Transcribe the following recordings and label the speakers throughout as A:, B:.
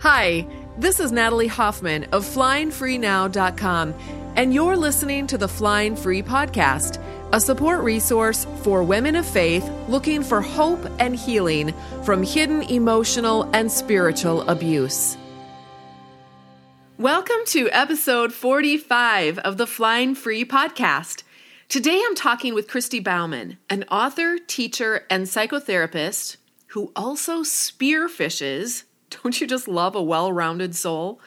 A: Hi, this is Natalie Hoffman of FlyingFreeNow.com, and you're listening to the Flying Free Podcast, a support resource for women of faith looking for hope and healing from hidden emotional and spiritual abuse. Welcome to episode 45 of the Flying Free Podcast. Today I'm talking with Christy Bauman, an author, teacher, and psychotherapist who also spearfishes don't you just love a well rounded soul?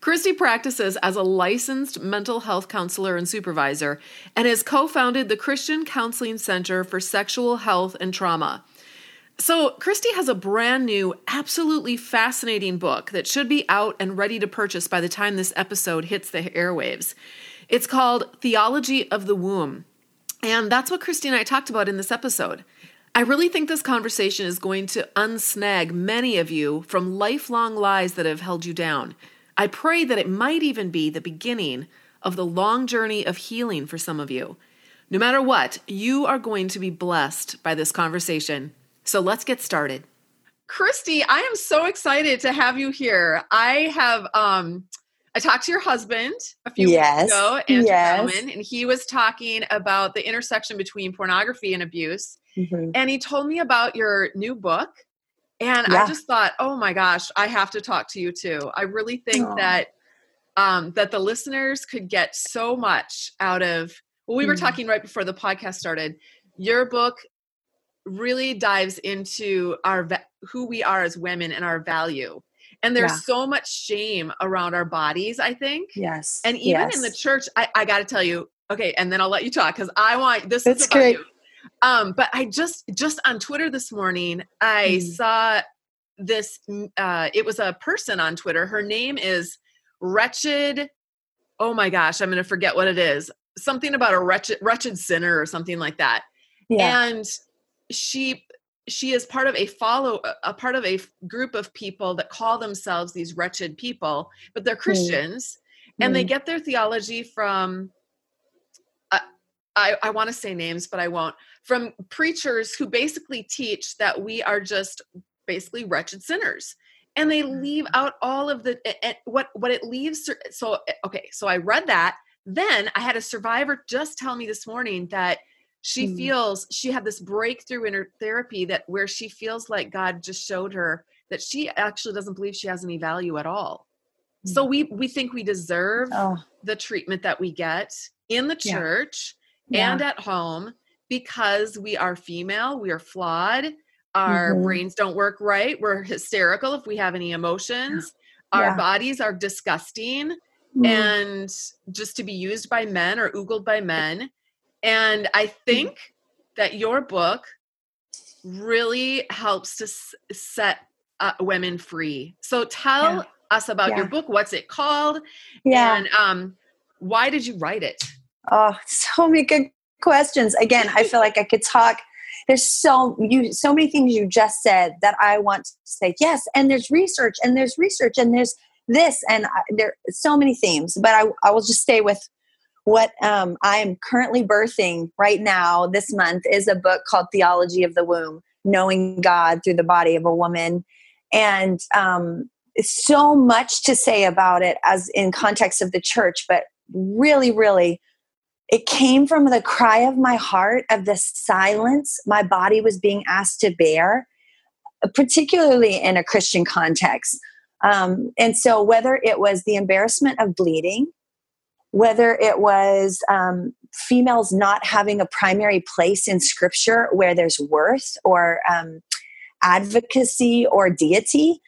A: Christy practices as a licensed mental health counselor and supervisor and has co founded the Christian Counseling Center for Sexual Health and Trauma. So, Christy has a brand new, absolutely fascinating book that should be out and ready to purchase by the time this episode hits the airwaves. It's called Theology of the Womb. And that's what Christy and I talked about in this episode. I really think this conversation is going to unsnag many of you from lifelong lies that have held you down. I pray that it might even be the beginning of the long journey of healing for some of you. No matter what, you are going to be blessed by this conversation. So let's get started. Christy, I am so excited to have you here. I have um I talked to your husband a few yes. weeks ago, Andrew yes. Bauman, and he was talking about the intersection between pornography and abuse. Mm-hmm. And he told me about your new book. And yeah. I just thought, oh my gosh, I have to talk to you too. I really think Aww. that um, that the listeners could get so much out of. Well, we were mm-hmm. talking right before the podcast started. Your book really dives into our who we are as women and our value. And there's yeah. so much shame around our bodies, I think.
B: Yes.
A: And even
B: yes.
A: in the church, I, I got to tell you, okay, and then I'll let you talk because I want this That's is about great. you. Um, but I just just on Twitter this morning, I mm. saw this. Uh, it was a person on Twitter. Her name is Wretched. Oh my gosh, I'm going to forget what it is. Something about a wretched wretched sinner or something like that. Yeah. And she she is part of a follow a part of a group of people that call themselves these wretched people, but they're. Christians mm. and they mm. get their theology from I, I want to say names, but I won't, from preachers who basically teach that we are just basically wretched sinners. And they leave mm-hmm. out all of the what what it leaves. So okay, so I read that. Then I had a survivor just tell me this morning that she mm. feels she had this breakthrough in her therapy that where she feels like God just showed her that she actually doesn't believe she has any value at all. Mm. So we we think we deserve oh. the treatment that we get in the church yeah. and at home because we are female, we are flawed, our mm-hmm. brains don't work right, we're hysterical if we have any emotions, yeah. our bodies are disgusting mm. and just to be used by men or oogled by men. And I mm. think that your book really helps to s- set uh, women free. So tell yeah. us about your book. What's it called? Yeah. And um, why did you write it?
B: Oh, so many good questions. Again, I feel like I could talk. There's so you so many things you just said that I want to say yes. And there's research, and there's research, and there's this, and I, there so many themes. But I, I will just stay with what um, I am currently birthing right now. This month is a book called Theology of the Womb: Knowing God Through the Body of a Woman, and um, so much to say about it as in context of the church, but really, really it came from the cry of my heart of the silence my body was being asked to bear, particularly in a Christian context. Um, and so, whether it was the embarrassment of bleeding, whether it was um, females not having a primary place in scripture where there's worth or um, advocacy or deity,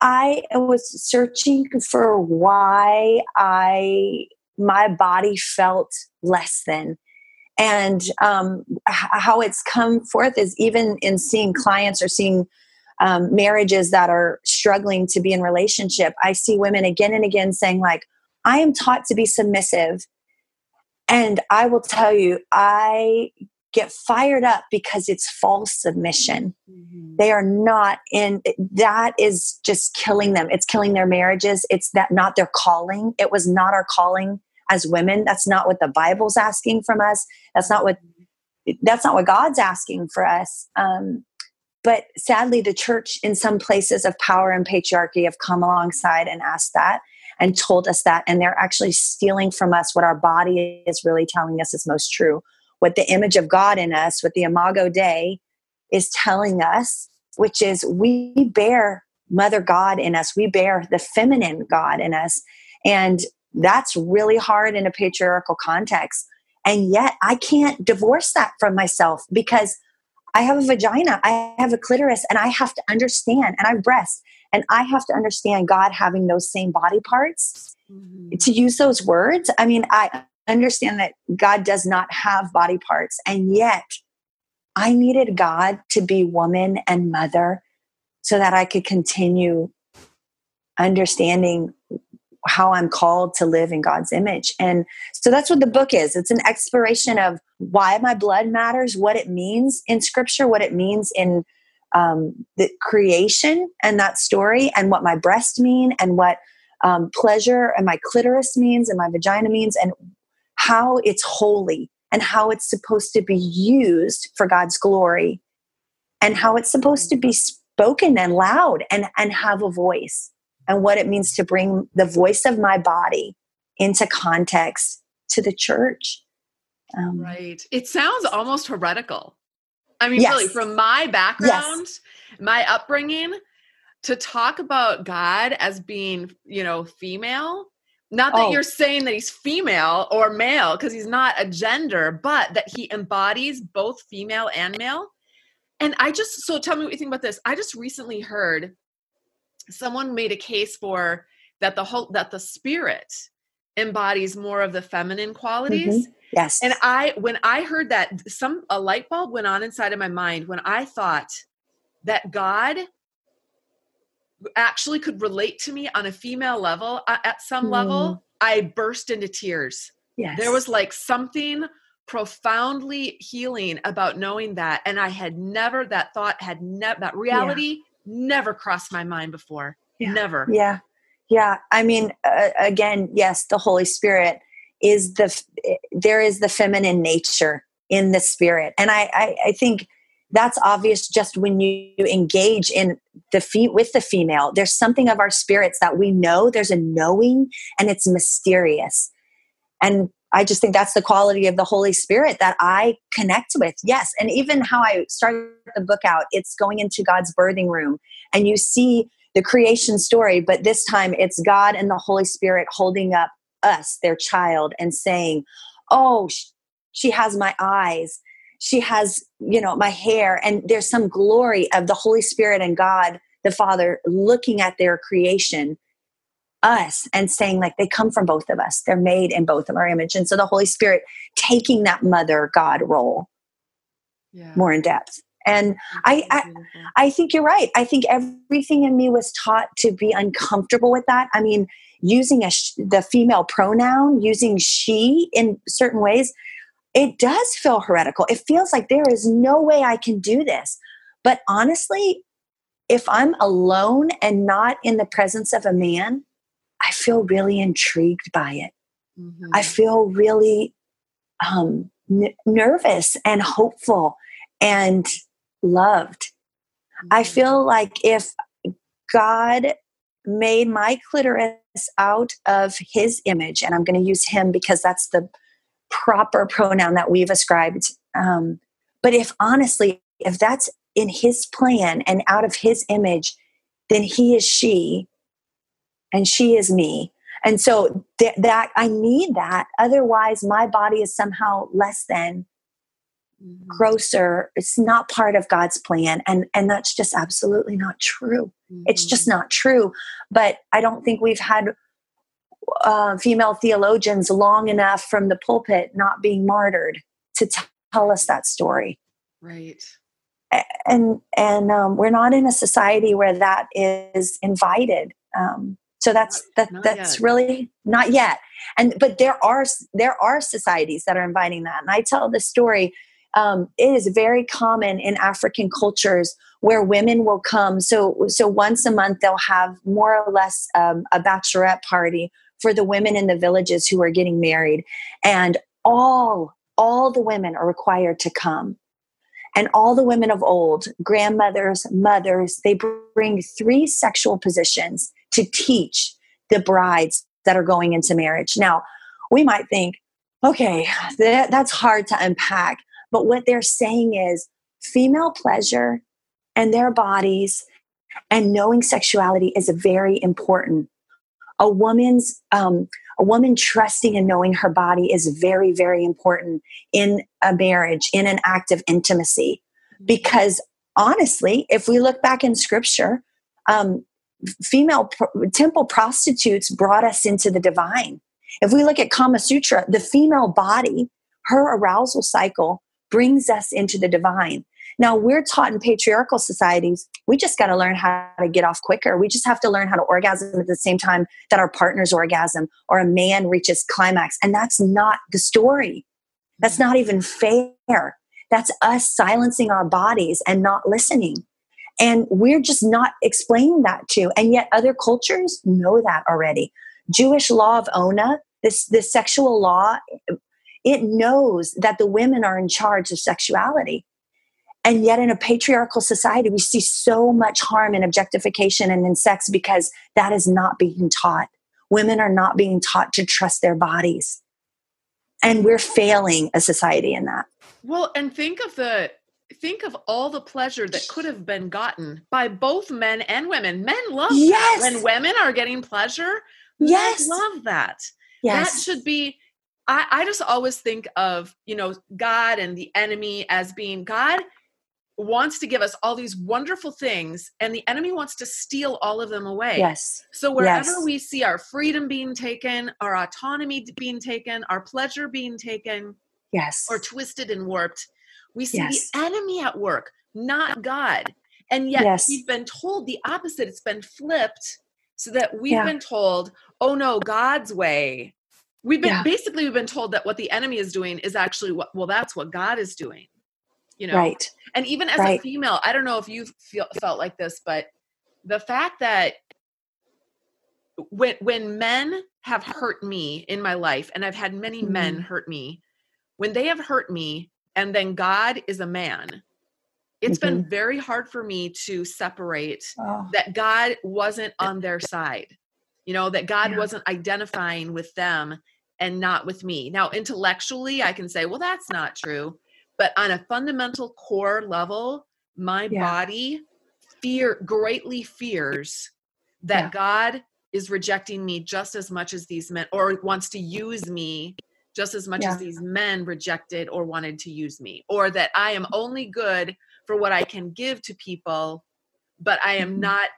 B: I was searching for why I my body felt less than. And um, how it's come forth is even in seeing clients or seeing um, marriages that are struggling to be in relationship i see women again and again saying like i am taught to be submissive and i will tell you i get fired up because it's false submission mm-hmm. they are not in that is just killing them it's killing their marriages it's that not their calling it was not our calling as women. That's not what the Bible's asking from us. That's not what that's not what God's asking for us. Um, but sadly, the church in some places of power and patriarchy have come alongside and asked that and told us that. And they're actually stealing from us what our body is really telling us is most true. What the image of God in us, what the Imago Dei is telling us, which is we bear Mother God in us, we bear the feminine God in us. And that's really hard in a patriarchal context. And yet I can't divorce that from myself because I have a vagina, I have a clitoris, and I have to understand, and I have breasts, and I have to understand God having those same body parts. Mm-hmm. To use those words, I mean, I understand that God does not have body parts, and yet I needed God to be woman and mother so that I could continue understanding how I'm called to live in God's image. And so that's what the book is. It's an exploration of why my blood matters, what it means in scripture, what it means in um, the creation and that story, and what my breast mean, and what um, pleasure and my clitoris means, and my vagina means, and how it's holy, and how it's supposed to be used for God's glory, and how it's supposed to be spoken and loud and, and have a voice and what it means to bring the voice of my body into context to the church.
A: Um, right. It sounds almost heretical. I mean, yes. really, from my background, yes. my upbringing, to talk about God as being, you know, female, not that oh. you're saying that he's female or male, because he's not a gender, but that he embodies both female and male. And I just, so tell me what you think about this. I just recently heard someone made a case for that the whole that the spirit embodies more of the feminine qualities.
B: Mm-hmm. Yes.
A: And I when I heard that some a light bulb went on inside of my mind when I thought that God actually could relate to me on a female level uh, at some mm. level, I burst into tears. Yes. There was like something profoundly healing about knowing that and I had never that thought had never that reality never crossed my mind before.
B: Yeah.
A: Never.
B: Yeah. Yeah. I mean, uh, again, yes, the Holy Spirit is the, there is the feminine nature in the spirit. And I, I, I think that's obvious just when you engage in the feet with the female. There's something of our spirits that we know, there's a knowing, and it's mysterious. And I just think that's the quality of the Holy Spirit that I connect with. Yes. And even how I started the book out, it's going into God's birthing room and you see the creation story, but this time it's God and the Holy Spirit holding up us, their child, and saying, Oh, she has my eyes. She has, you know, my hair. And there's some glory of the Holy Spirit and God, the Father, looking at their creation us and saying like they come from both of us they're made in both of our image and so the holy spirit taking that mother god role yeah. more in depth and I, I i think you're right. I think everything in me was taught to be uncomfortable with that. I mean using a sh- the female pronoun using she in certain ways it does feel heretical. It feels like there is no way i can do this. But honestly if i'm alone and not in the presence of a man I feel really intrigued by it. Mm-hmm. I feel really um, n- nervous and hopeful and loved. I feel like if God made my clitoris out of his image, and I'm going to use him because that's the proper pronoun that we've ascribed. Um, but if honestly, if that's in his plan and out of his image, then he is she and she is me and so th- that i need that otherwise my body is somehow less than mm-hmm. grosser it's not part of god's plan and and that's just absolutely not true mm-hmm. it's just mm-hmm. not true but i don't think we've had uh, female theologians long enough from the pulpit not being martyred to t- tell us that story
A: right
B: and and um, we're not in a society where that is invited um, so that's that not that's yet. really not yet and but there are there are societies that are inviting that and i tell the story um, it is very common in african cultures where women will come so so once a month they'll have more or less um, a bachelorette party for the women in the villages who are getting married and all all the women are required to come And all the women of old, grandmothers, mothers, they bring three sexual positions to teach the brides that are going into marriage. Now, we might think, okay, that, that's hard to unpack. But what they're saying is female pleasure and their bodies and knowing sexuality is very important. A woman's um, a woman trusting and knowing her body is very, very important in a marriage, in an act of intimacy. Because honestly, if we look back in scripture, um, female temple prostitutes brought us into the divine. If we look at Kama Sutra, the female body, her arousal cycle brings us into the divine. Now, we're taught in patriarchal societies, we just got to learn how to get off quicker. We just have to learn how to orgasm at the same time that our partner's orgasm or a man reaches climax. And that's not the story. That's not even fair. That's us silencing our bodies and not listening. And we're just not explaining that to. And yet other cultures know that already. Jewish law of Onah, this, this sexual law, it knows that the women are in charge of sexuality. And yet, in a patriarchal society, we see so much harm in objectification and in sex because that is not being taught. Women are not being taught to trust their bodies. And we're failing a society in that.
A: Well, and think of the think of all the pleasure that could have been gotten by both men and women. Men love yes. that. When women are getting pleasure, yes. love that. Yes. That should be I, I just always think of, you know, God and the enemy as being God wants to give us all these wonderful things and the enemy wants to steal all of them away.
B: Yes.
A: So wherever yes. we see our freedom being taken, our autonomy being taken, our pleasure being taken,
B: yes,
A: or twisted and warped, we see yes. the enemy at work, not God. And yet yes. we've been told the opposite. It's been flipped so that we've yeah. been told, "Oh no, God's way." We've been yeah. basically we've been told that what the enemy is doing is actually what well that's what God is doing you know
B: right
A: and even as right. a female i don't know if you feel felt like this but the fact that when when men have hurt me in my life and i've had many mm-hmm. men hurt me when they have hurt me and then god is a man it's mm-hmm. been very hard for me to separate oh. that god wasn't on their side you know that god yeah. wasn't identifying with them and not with me now intellectually i can say well that's not true but on a fundamental core level my yeah. body fear greatly fears that yeah. god is rejecting me just as much as these men or wants to use me just as much yeah. as these men rejected or wanted to use me or that i am only good for what i can give to people but i am mm-hmm. not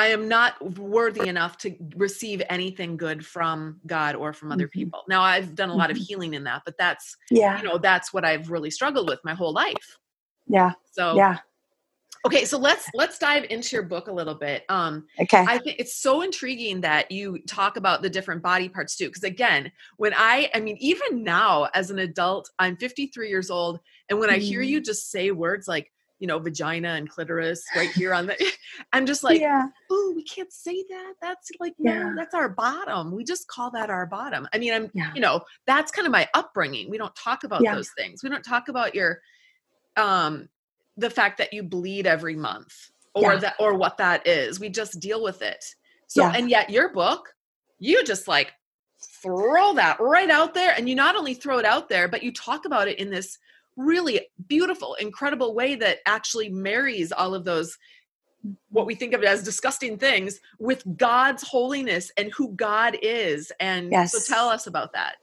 A: I am not worthy enough to receive anything good from God or from other mm-hmm. people. Now I've done a lot of mm-hmm. healing in that, but that's yeah, you know, that's what I've really struggled with my whole life.
B: Yeah.
A: So
B: yeah.
A: Okay, so let's let's dive into your book a little bit. Um,
B: okay.
A: I think it's so intriguing that you talk about the different body parts too. Because again, when I, I mean, even now as an adult, I'm 53 years old, and when. I hear you mm-hmm. just say words like you know, vagina and clitoris right here on the. I'm just like, yeah. oh, we can't say that. That's like, yeah. no, that's our bottom. We just call that our bottom. I mean, I'm, yeah. you know, that's kind of my upbringing. We don't talk about yeah. those things. We don't talk about your, um, the fact that you bleed every month or that, or what that is. We just deal with it. So, and yet your book, you just like throw that right out there and you not only throw it out there but you talk about it in this really beautiful, incredible way that actually marries all of those what we think of as disgusting things with God's holiness and who God is. And yes. so tell us about that.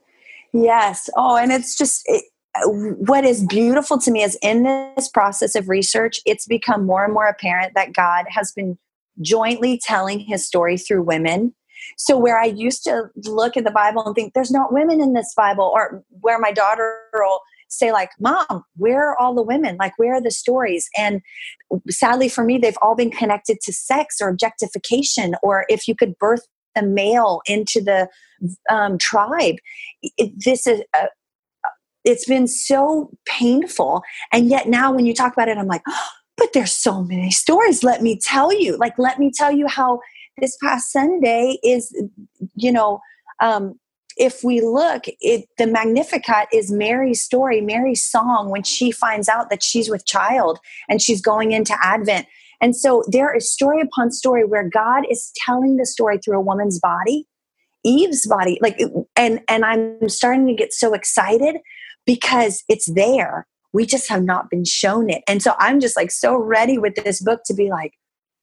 B: Yes. Oh, and it's just it, what is beautiful to me is in this process of research, it's become more and more apparent that God has been jointly telling his story through women. So, where I used to look at the Bible and think there's not women in this Bible, or where my daughter will say like mom where are all the women? Like where are the stories? And sadly for me they've all been connected to sex or objectification or if you could birth a male into the um, tribe it, this is a, it's been so painful. And yet now when you talk about it i'm like oh, but there's so many stories. Let me tell you. Like let me tell you how this past sunday is you know um, if we look, it the Magnificat is Mary's story, Mary's song when she finds out that she's with child and she's going into Advent. And so there is story upon story where God is telling the story through a woman's body, Eve's body. Like and and I'm starting to get so excited because it's there. We just have not been shown it. And so I'm just like so ready with this book to be like,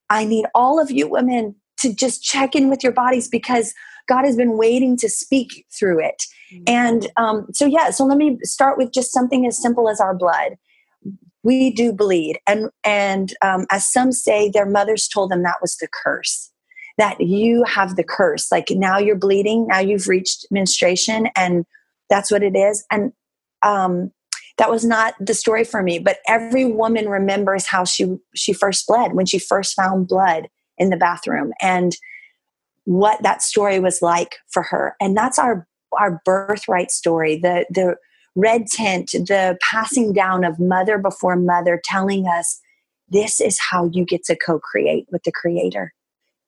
B: I need all of you women to just check in with your bodies because God has been waiting to speak through it. Mm-hmm. And um, so, yeah, so let me start with just something as simple as our blood. We do bleed. And, and um, as some say, their mothers told them that was the curse that you have the curse. Like now you're bleeding, now you've reached menstruation, and that's what it is. And um, that was not the story for me. But every woman remembers how she she first bled when she first found blood in the bathroom, and what that story was like for her. And that's our our birthright story. The the red tent, the passing down of mother before mother, telling us this is how you get to co-create with the creator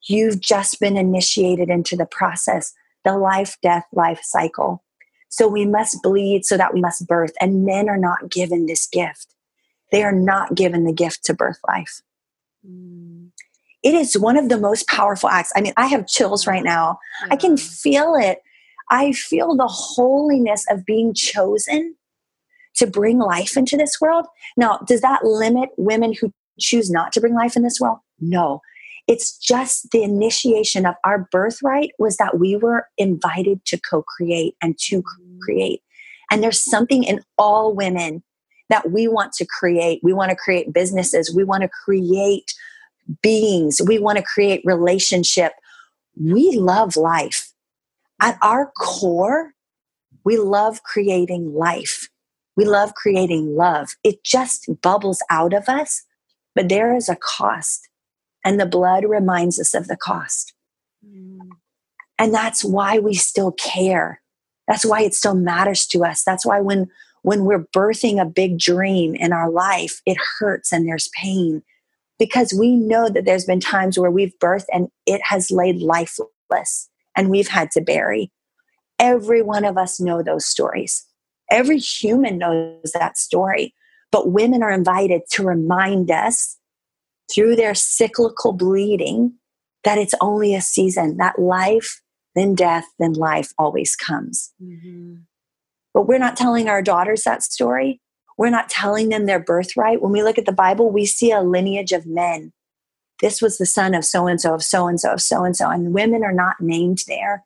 B: You've just been initiated into the process, the life, death, life cycle. So we must bleed so that we must birth. And men are not given this gift. They are not given the gift to birth life. Mm. It is one of the most powerful acts. I mean, I have chills right now. Yeah. I can feel it. I feel the holiness of being chosen to bring life into this world. Now, does that limit women who choose not to bring life in this world? No. It's just the initiation of our birthright was that we were invited to co create and to mm. create. And there's something in all women that we want to create. We want to create businesses, we want to create beings, we want to create relationship. We love life. At our core, we love creating life. We love creating love. It just bubbles out of us, but there is a cost and the blood reminds us of the cost. Mm. And that's why we still care. That's why it still matters to us. That's why when when we're birthing a big dream in our life, it hurts and there's pain because we know that there's been times where we've birthed and it has laid lifeless and we've had to bury. Every one of us know those stories. Every human knows that story. But women are invited to remind us through their cyclical bleeding that it's only a season, that life, then death, then life always comes. Mm-hmm. But we're not telling our daughters that story. We're not telling them their birthright. When we look at the Bible, we see a lineage of men. This was the son of so and so, of so and so, of so and so, and women are not named there.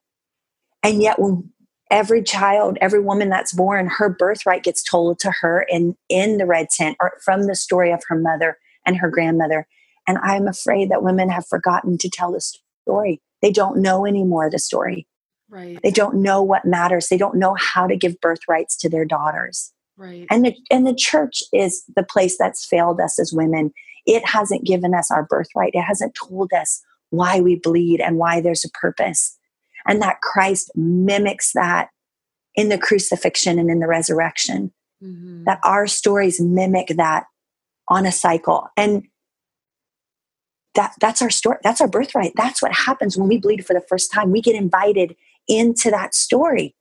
B: And yet, when every child, every woman that's born, her birthright gets told to her in, in the red tent or from the story of her mother and her grandmother. And I'm afraid that women have forgotten to tell the story. They don't know anymore the story.
A: Right.
B: They don't know what matters. They don't know how to give birthrights to their daughters.
A: Right.
B: And the and the church is the place that's failed us as women. It hasn't given us our birthright. It hasn't told us why we bleed and why there's a purpose. And that Christ mimics that in the crucifixion and in the resurrection. Mm-hmm. That our stories mimic that on a cycle. And that that's our story. That's our birthright. That's what happens when we bleed for the first time. We get invited into that story.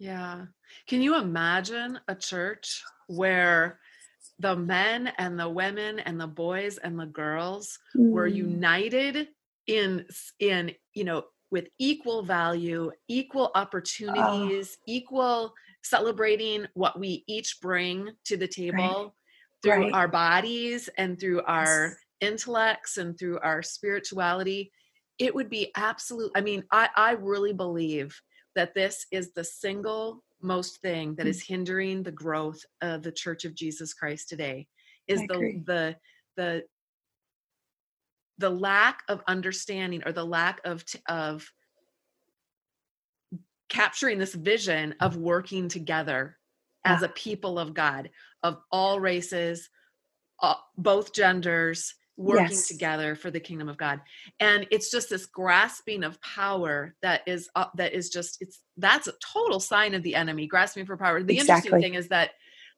A: Yeah. Can you imagine a church where the men and the women and the boys and the girls mm. were united in in you know with equal value, equal opportunities, oh. equal celebrating what we each bring to the table. Right through right. our bodies and through our intellects and through our spirituality it would be absolute i mean i i really believe that this is the single most thing that is mm. hindering the growth of the church of jesus christ today is the the the the lack of understanding or the lack of of capturing this vision of working together as a people of god of all races, uh, both genders working yes. together for the kingdom of God. And it's just this grasping of power that is uh, that is just it's that's a total sign of the enemy grasping for power. The exactly. interesting thing is that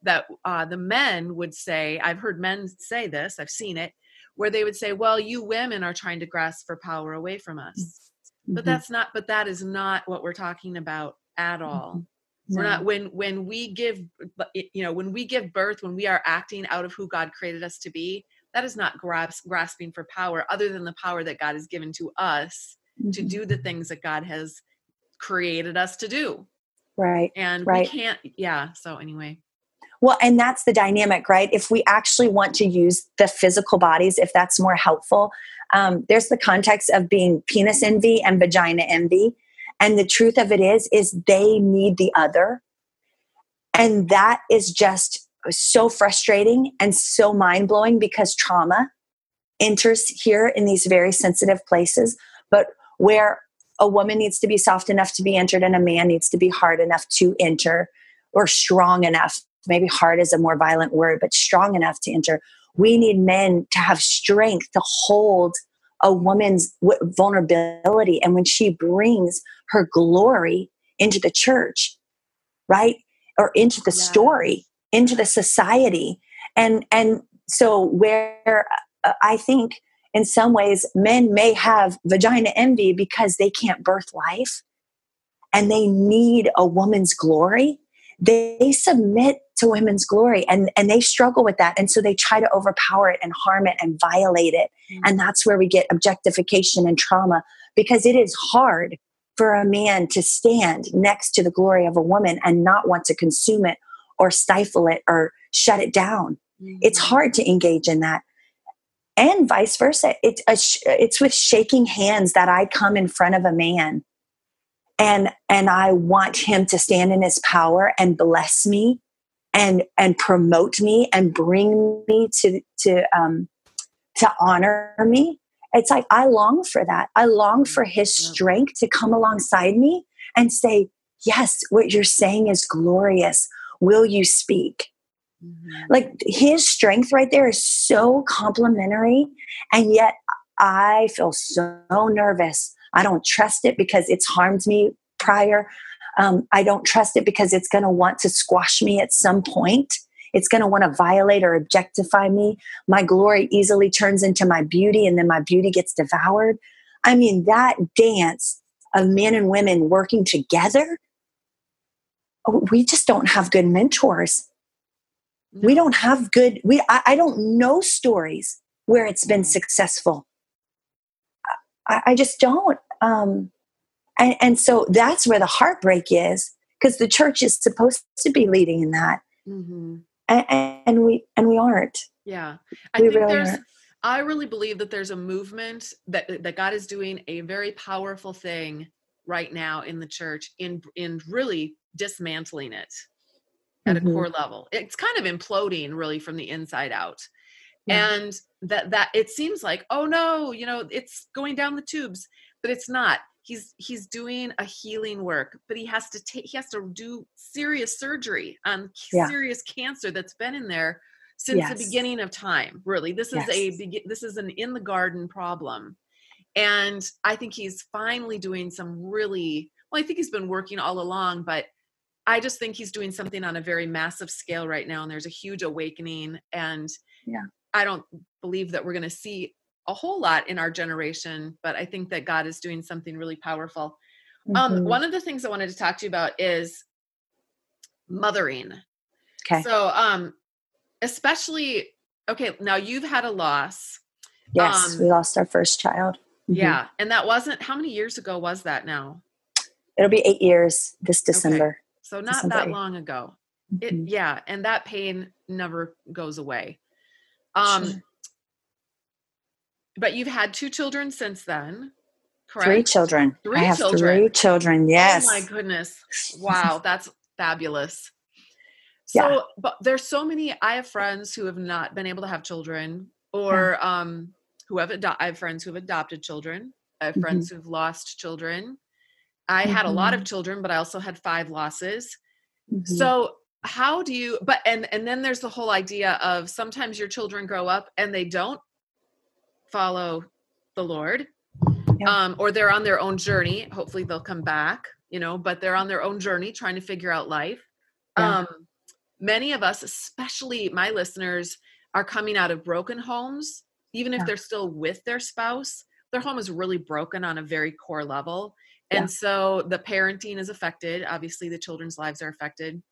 A: that uh, the men would say, I've heard men say this, I've seen it, where they would say, "Well, you women are trying to grasp for power away from us." Mm-hmm. But that's not. But that is not what we're talking about at all. Mm-hmm. We're not when when we give you know when we give birth when we are acting out of who God created us to be that is not grasp, grasping for power other than the power that God has given to us mm-hmm. to do the things that God has created us to do.
B: Right.
A: And
B: right.
A: we can't yeah, so anyway.
B: Well, and that's the dynamic, right? If we actually want to use the physical bodies, if that's more helpful, um, there's the context of being penis envy and vagina envy. And the truth of it is, is they need the other. And that is just so frustrating and so mind blowing because trauma enters here in these very sensitive places. But where a woman needs to be soft enough to be entered and a man needs to be hard enough to enter or strong enough maybe hard is a more violent word but strong enough to enter we need men to have strength to hold a woman's vulnerability and when she brings her glory into the church right or into the yeah. story into the society and and so where uh, i think in some ways men may have vagina envy because they can't birth life and they need a woman's glory they submit to women's glory and, and they struggle with that. And so they try to overpower it and harm it and violate it. Mm-hmm. And that's where we get objectification and trauma because it is hard for a man to stand next to the glory of a woman and not want to consume it or stifle it or shut it down. Mm-hmm. It's hard to engage in that. And vice versa. It's, a, it's with shaking hands that I come in front of a man and and i want him to stand in his power and bless me and and promote me and bring me to to um to honor me it's like i long for that i long for his strength to come alongside me and say yes what you're saying is glorious will you speak mm-hmm. like his strength right there is so complimentary and yet i feel so nervous I don't trust it because it's harmed me prior. Um, I don't trust it because it's going to want to squash me at some point. It's going to want to violate or objectify me. My glory easily turns into my beauty, and then my beauty gets devoured. I mean, that dance of men and women working together, we just don't have good mentors. We don't have good, we, I, I don't know stories where it's been successful. I, I just don't. Um, and, and so that's where the heartbreak is because the church is supposed to be leading in that. Mm-hmm. And, and, we and we aren't.
A: Yeah, I we think really there's. Aren't. I really believe that there's a movement that that God is doing a very powerful thing right now in the church in in really dismantling it at mm-hmm. a core level. It's kind of imploding really from the inside out. Yeah. And that that it seems like, oh no, you know, it's going down the tubes, but it's not he's he's doing a healing work but he has to take he has to do serious surgery on yeah. serious cancer that's been in there since yes. the beginning of time really this is yes. a this is an in the garden problem and i think he's finally doing some really well i think he's been working all along but i just think he's doing something on a very massive scale right now and there's a huge awakening and
B: yeah
A: i don't believe that we're going to see a whole lot in our generation, but I think that God is doing something really powerful. Um, mm-hmm. Um, one of the things I wanted to talk to you about is mothering.
B: Okay.
A: So, um, especially, okay, now you've had a loss.
B: Yes, um, we lost our first child.
A: Mm-hmm. Yeah. And that wasn't, how many years ago was that now?
B: It'll be eight years this December. Okay.
A: So, not December that long ago. Mm-hmm. It, yeah. And that pain never goes away. Um, sure but you've had two children since then, correct?
B: Three children. Three I have children. three children. Yes.
A: Oh my goodness! Wow, that's fabulous. So, yeah. but there's so many. I have friends who have not been able to have children, or yeah. um, who have ado- I have friends who have adopted children. I have friends mm-hmm. who've lost children. I mm-hmm. had a lot of mm-hmm. children, but I also had five losses. Mm-hmm. So how do you but and and then there's the whole idea of sometimes your children grow up and they don't follow the Lord. Yeah. Um, or they're on their own journey. Hopefully they'll come back, you know, but they're on their own journey trying to figure out life. Yeah. Um, many of us, especially my listeners, are coming out of broken homes, even if they're still with their spouse. Their home is really broken on a very core level. And yeah. so the parenting is affected. Obviously, the children's lives are affected.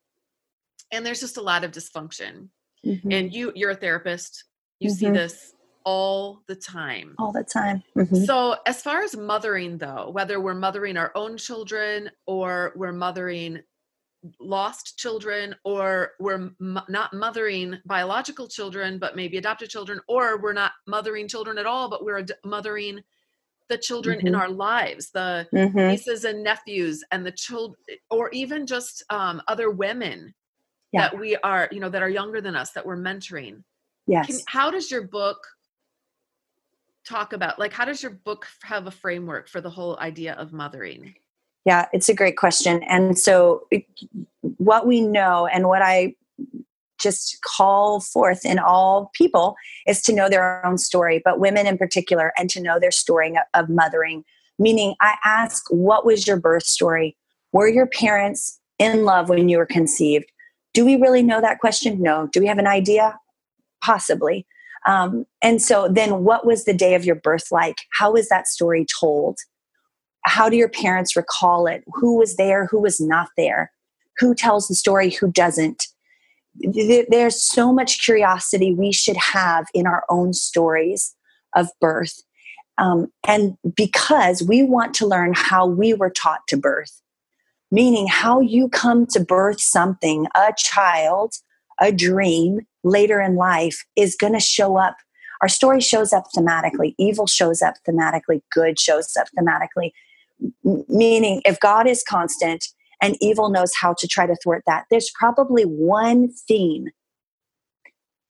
A: And there's just a lot of dysfunction. Mm-hmm. And you you're a therapist. You mm-hmm. see this all the time.
B: All the time.
A: Mm-hmm. So, as far as mothering, though, whether we're mothering our own children or we're mothering lost children or we're m- not mothering biological children but maybe adopted children or we're not mothering children at all but we're ad- mothering the children mm-hmm. in our lives the mm-hmm. nieces and nephews and the children or even just um, other women yeah. that we are you know that are younger than us that we're mentoring
B: yes Can,
A: how does your book talk about like how does your book have a framework for the whole idea of mothering
B: yeah, it's a great question. And so, what we know and what I just call forth in all people is to know their own story, but women in particular, and to know their story of mothering. Meaning, I ask, what was your birth story? Were your parents in love when you were conceived? Do we really know that question? No. Do we have an idea? Possibly. Um, and so, then what was the day of your birth like? How was that story told? how do your parents recall it? Who was there? Who was not there? Who tells the story? Who doesn't? There's so much curiosity we should have in our own stories of birth. Um, and because we want to learn how we were taught to birth, meaning how you come to birth something, a child, a dream later in life is going to show up. Our story shows up thematically, evil shows up thematically, good shows up thematically meaning if God is constant and evil knows how to try to thwart that, there's probably one theme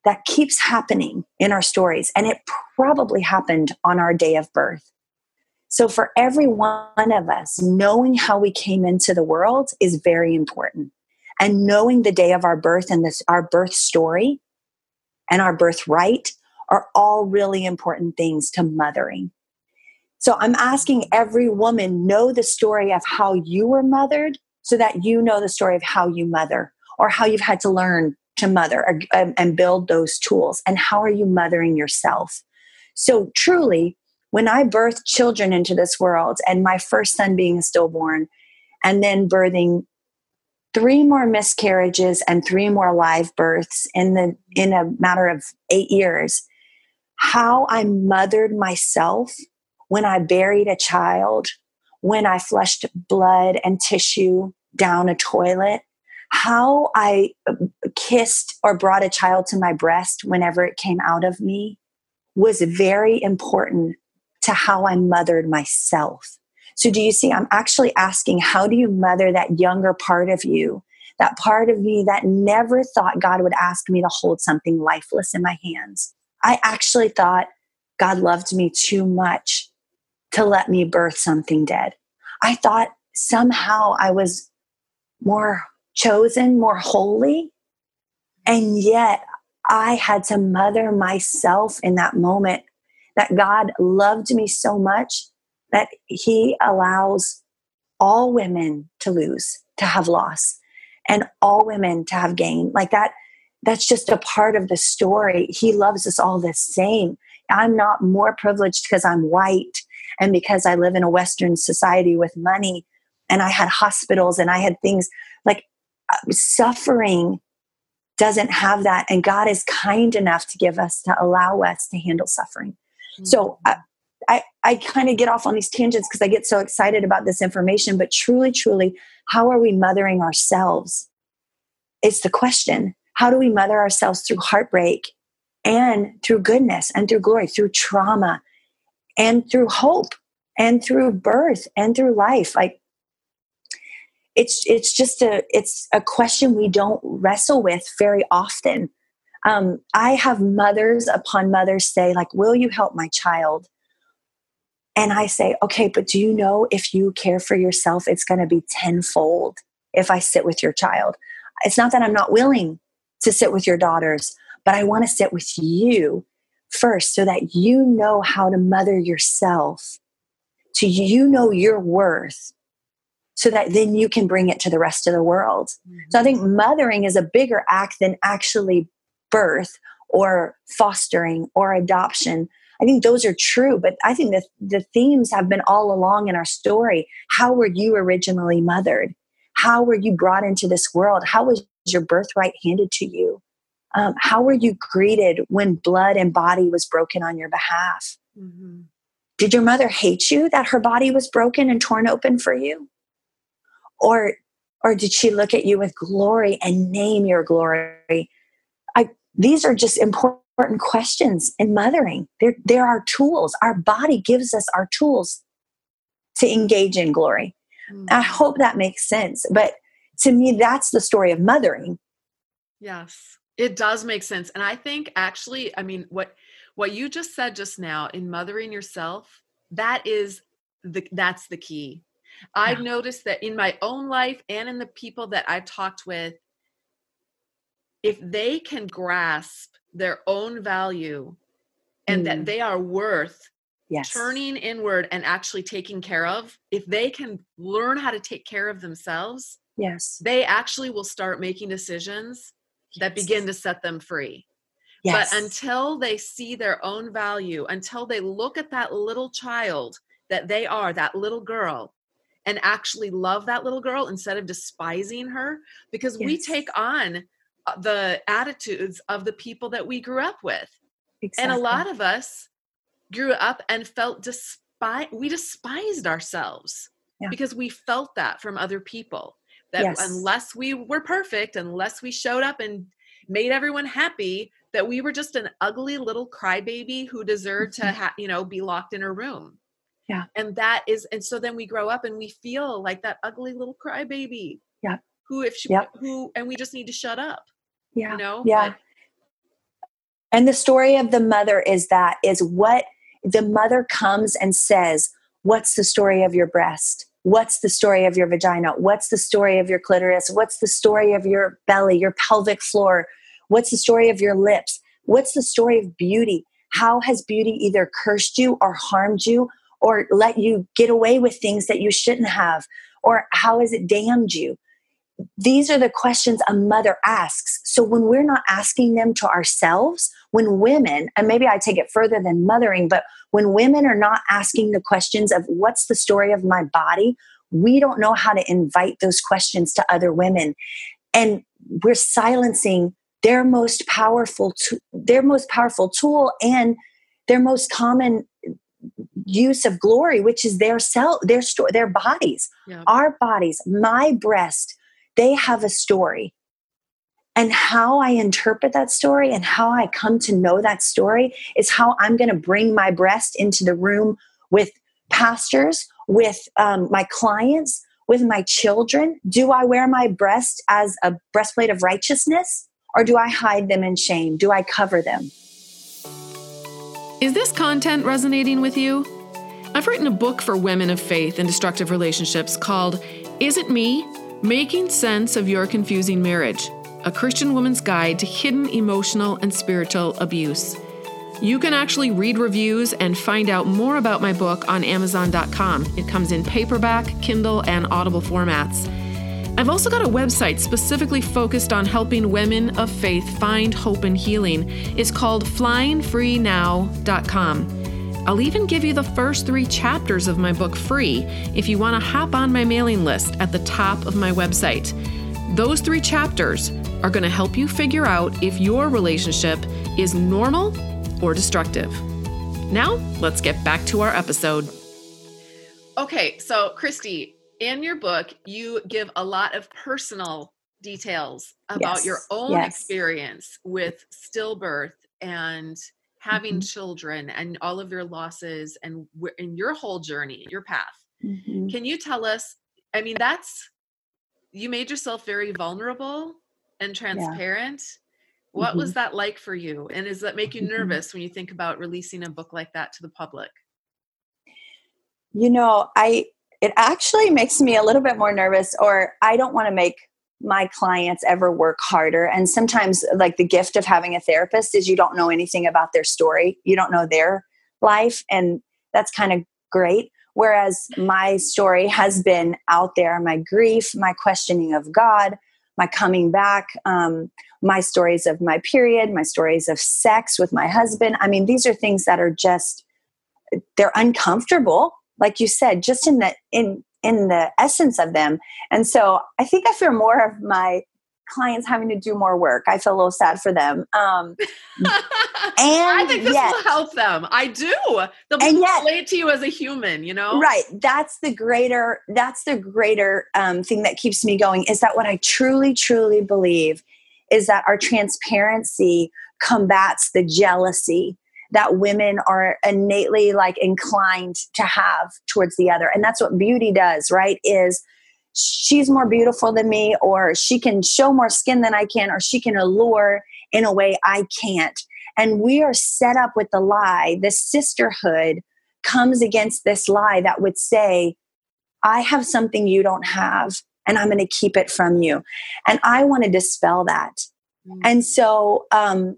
B: that keeps happening in our stories, and it probably happened on our day of birth. So, for every one of us, knowing how we came into the world is very important. And knowing the day of our birth and this, our birth story and our birthright are all really important things to mothering. So I'm asking every woman know the story of how you were mothered so that you know the story of how you mother or how you've had to learn to mother or, um, and build those tools and how are you mothering yourself. So truly, when I birthed children into this world and my first son being stillborn and then birthing three more miscarriages and three more live births in the in a matter of 8 years how I mothered myself when I buried a child, when I flushed blood and tissue down a toilet, how I uh, kissed or brought a child to my breast whenever it came out of me was very important to how I mothered myself. So, do you see? I'm actually asking, how do you mother that younger part of you? That part of me that never thought God would ask me to hold something lifeless in my hands. I actually thought God loved me too much to let me birth something dead. I thought somehow I was more chosen, more holy. And yet I had to mother myself in that moment that God loved me so much that He allows all women to lose, to have loss, and all women to have gain. Like that, that's just a part of the story. He loves us all the same. I'm not more privileged because I'm white and because I live in a Western society with money and I had hospitals and I had things like uh, suffering doesn't have that. And God is kind enough to give us, to allow us to handle suffering. Mm-hmm. So I, I, I kind of get off on these tangents because I get so excited about this information. But truly, truly, how are we mothering ourselves? It's the question. How do we mother ourselves through heartbreak and through goodness and through glory, through trauma and through hope and through birth and through life. Like it's it's just a it's a question we don't wrestle with very often. Um, i have mothers upon mothers say like will you help my child? And i say okay but do you know if you care for yourself it's going to be tenfold if i sit with your child. It's not that i'm not willing to sit with your daughters but i want to sit with you first so that you know how to mother yourself, to you know your worth, so that then you can bring it to the rest of the world. Mm-hmm. So I think mothering is a bigger act than actually birth or fostering or adoption. I think those are true, but I think that the themes have been all along in our story. How were you originally mothered? How were you brought into this world? How was your birthright handed to you? Um, how were you greeted when blood and body was broken on your behalf? Mm-hmm. Did your mother hate you that her body was broken and torn open for you? Or, or did she look at you with glory and name your glory? I, these are just important questions in mothering. There, there are tools. Our body gives us our tools to engage in glory. Mm. I hope that makes sense. But to me, that's the story of mothering.
A: Yes, it does make sense. And I think actually, I mean, what what you just said just now in mothering yourself, that is the that's the key. Yeah. I've noticed that in my own life and in the people that I've talked with, if they can grasp their own value and mm. that they are worth yes. turning inward and actually taking care of, if they can learn how to take care of themselves,
B: yes,
A: they actually will start making decisions yes. that begin to set them free. Yes. But until they see their own value, until they look at that little child that they are, that little girl, and actually love that little girl instead of despising her, because yes. we take on uh, the attitudes of the people that we grew up with. Exactly. And a lot of us grew up and felt despise we despised ourselves yeah. because we felt that from other people that yes. unless we were perfect unless we showed up and made everyone happy that we were just an ugly little crybaby who deserved to mm-hmm. ha- you know be locked in a room
B: yeah
A: and that is and so then we grow up and we feel like that ugly little crybaby
B: yeah
A: who if she yep. who and we just need to shut up
B: yeah
A: you know
B: yeah but, and the story of the mother is that is what the mother comes and says what's the story of your breast what's the story of your vagina? What's the story of your clitoris? What's the story of your belly your pelvic floor? What's the story of your lips? What's the story of beauty? How has beauty either cursed you or harmed you or let you get away with things that you shouldn't have? Or how has it damned you these are the questions a mother asks. So when we're not asking them to ourselves, when women, and maybe I take it further than mothering, but when women are not asking the questions of what's the story of my body, we don't know how to invite those questions to other women. And we're silencing their most powerful to, their most powerful tool and their most common use of glory which is their self their story their bodies yeah. our bodies my breast they have a story. And how I interpret that story and how I come to know that story is how I'm going to bring my breast into the room with pastors, with um, my clients, with my children. Do I wear my breast as a breastplate of righteousness or do I hide them in shame? Do I cover them?
A: Is this content resonating with you? I've written a book for women of faith in destructive relationships called Is It Me? Making Sense of Your Confusing Marriage A Christian Woman's Guide to Hidden Emotional and Spiritual Abuse. You can actually read reviews and find out more about my book on Amazon.com. It comes in paperback, Kindle, and Audible formats. I've also got a website specifically focused on helping women of faith find hope and healing. It's called flyingfreenow.com. I'll even give you the first three chapters of my book free if you want to hop on my mailing list at the top of my website. Those three chapters are going to help you figure out if your relationship is normal or destructive. Now, let's get back to our episode. Okay, so Christy, in your book, you give a lot of personal details about yes. your own yes. experience with stillbirth and having mm-hmm. children and all of your losses and in your whole journey, your path. Mm-hmm. Can you tell us? I mean, that's you made yourself very vulnerable and transparent. Yeah. What mm-hmm. was that like for you? And does that make you mm-hmm. nervous when you think about releasing a book like that to the public?
B: You know, I it actually makes me a little bit more nervous or I don't want to make my clients ever work harder. And sometimes, like the gift of having a therapist is you don't know anything about their story, you don't know their life, and that's kind of great. Whereas my story has been out there my grief, my questioning of God, my coming back, um, my stories of my period, my stories of sex with my husband. I mean, these are things that are just they're uncomfortable, like you said, just in the in in the essence of them. And so I think I fear more of my clients having to do more work. I feel a little sad for them. Um,
A: and I think this yet, will help them. I do. They'll and yet, relate to you as a human, you know?
B: Right. That's the greater, that's the greater um, thing that keeps me going is that what I truly, truly believe is that our transparency combats the jealousy that women are innately like inclined to have towards the other. And that's what beauty does, right? Is she's more beautiful than me, or she can show more skin than I can, or she can allure in a way I can't. And we are set up with the lie. The sisterhood comes against this lie that would say, I have something you don't have, and I'm going to keep it from you. And I want to dispel that. Mm-hmm. And so, um,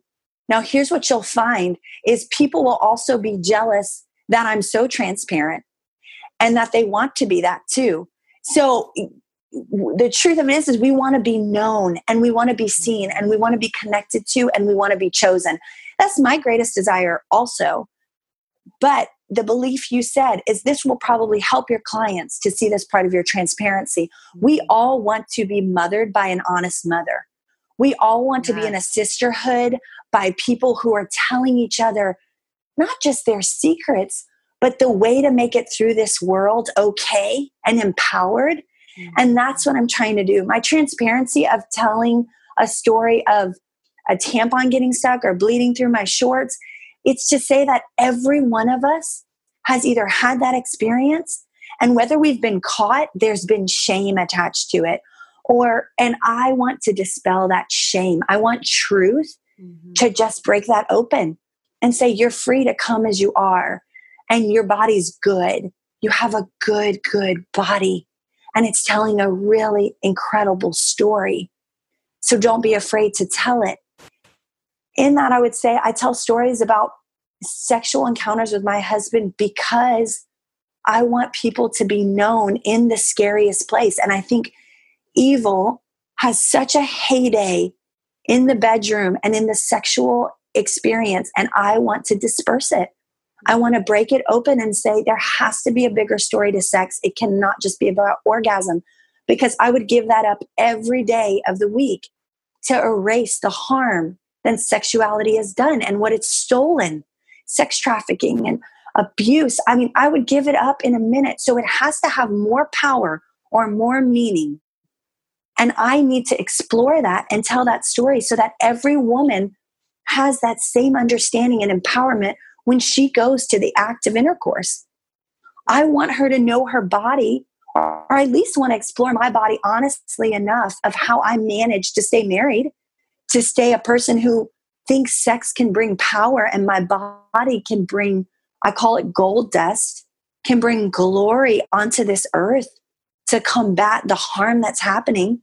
B: now here's what you'll find is people will also be jealous that I'm so transparent and that they want to be that too. So the truth of it is, is we want to be known and we want to be seen and we want to be connected to and we want to be chosen. That's my greatest desire also. But the belief you said is this will probably help your clients to see this part of your transparency. We all want to be mothered by an honest mother. We all want yes. to be in a sisterhood by people who are telling each other not just their secrets, but the way to make it through this world okay and empowered. Mm-hmm. And that's what I'm trying to do. My transparency of telling a story of a tampon getting stuck or bleeding through my shorts, it's to say that every one of us has either had that experience and whether we've been caught, there's been shame attached to it. Or, and I want to dispel that shame. I want truth mm-hmm. to just break that open and say, you're free to come as you are and your body's good. You have a good, good body, and it's telling a really incredible story. So don't be afraid to tell it. In that, I would say I tell stories about sexual encounters with my husband because I want people to be known in the scariest place. And I think evil has such a heyday in the bedroom and in the sexual experience, and I want to disperse it. I want to break it open and say there has to be a bigger story to sex. It cannot just be about orgasm because I would give that up every day of the week to erase the harm that sexuality has done and what it's stolen sex trafficking and abuse. I mean, I would give it up in a minute. So it has to have more power or more meaning. And I need to explore that and tell that story so that every woman has that same understanding and empowerment when she goes to the act of intercourse. I want her to know her body, or at least want to explore my body honestly enough of how I managed to stay married, to stay a person who thinks sex can bring power and my body can bring, I call it gold dust, can bring glory onto this earth to combat the harm that's happening.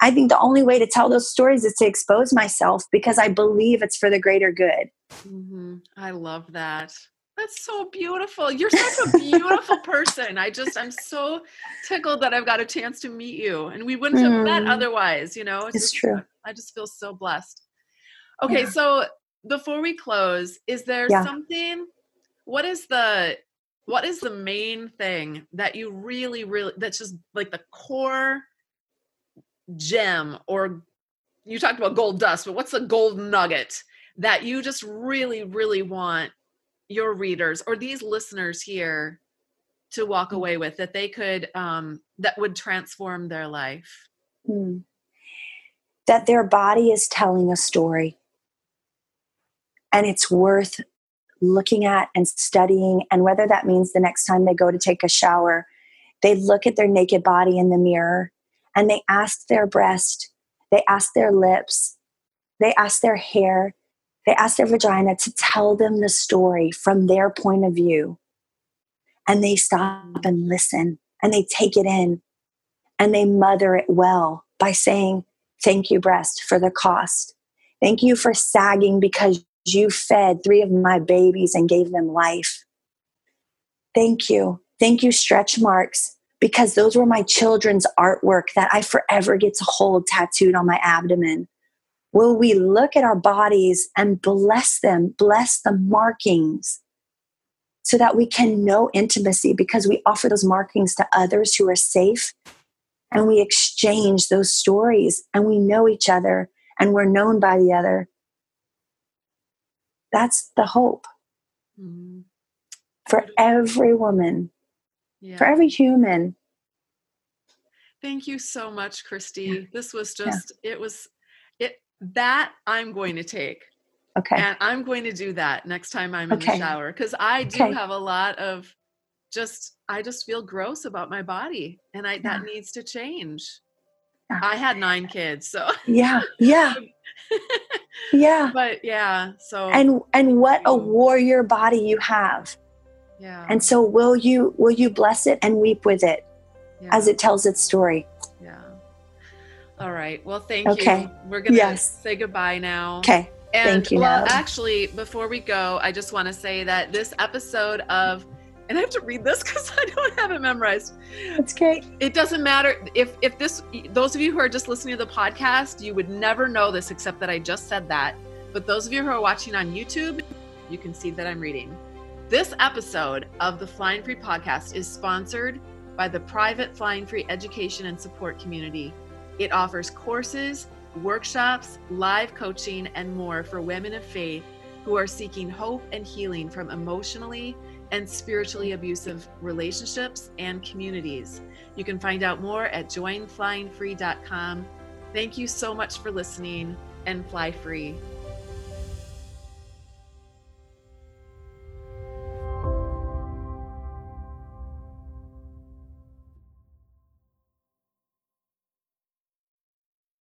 B: I think the only way to tell those stories is to expose myself because I believe it's for the greater good.
A: Mm-hmm. I love that. That's so beautiful. You're such a beautiful person. I just, I'm so tickled that I've got a chance to meet you. And we wouldn't have mm. met otherwise, you know?
B: It's, it's just, true.
A: I just feel so blessed. Okay, yeah. so before we close, is there yeah. something, what is the, what is the main thing that you really, really, that's just like the core gem or you talked about gold dust, but what's the gold nugget that you just really, really want your readers or these listeners here to walk mm. away with that they could, um, that would transform their life? Hmm.
B: That their body is telling a story and it's worth looking at and studying. And whether that means the next time they go to take a shower, they look at their naked body in the mirror and they ask their breast, they ask their lips, they ask their hair, they ask their vagina to tell them the story from their point of view. And they stop and listen and they take it in and they mother it well by saying, Thank you, breast, for the cost. Thank you for sagging because you fed three of my babies and gave them life. Thank you. Thank you, stretch marks, because those were my children's artwork that I forever get to hold tattooed on my abdomen? Will we look at our bodies and bless them, bless the markings so that we can know intimacy because we offer those markings to others who are safe and we exchange those stories and we know each other and we're known by the other. That's the hope mm-hmm. for every woman, yeah. for every human.
A: Thank you so much, Christy. Yeah. This was just, yeah. it was, it, that I'm going to take
B: Okay.
A: And I'm going to do that next time I'm in the shower because I do okay. have a lot of just I just feel gross about my body and I that needs to change. I had nine kids, so
B: Yeah. Yeah. yeah.
A: But yeah, so
B: And and what a mm. warrior body you have.
A: Yeah.
B: And so will you will you bless it and weep with it yeah. as it tells its story?
A: Yeah. All right. Well, thank okay. you. We're going to yes. say goodbye now.
B: Okay. And, Thank you.
A: Well, actually, before we go, I just want to say that this episode of and I have to read this because I don't have it memorized.
B: That's great.
A: It doesn't matter if if this those of you who are just listening to the podcast, you would never know this except that I just said that. But those of you who are watching on YouTube, you can see that I'm reading. This episode of the Flying Free podcast is sponsored by the private Flying Free education and support community. It offers courses workshops, live coaching, and more for women of faith who are seeking hope and healing from emotionally and spiritually abusive relationships and communities. You can find out more at joinflyingfree.com. Thank you so much for listening and fly free.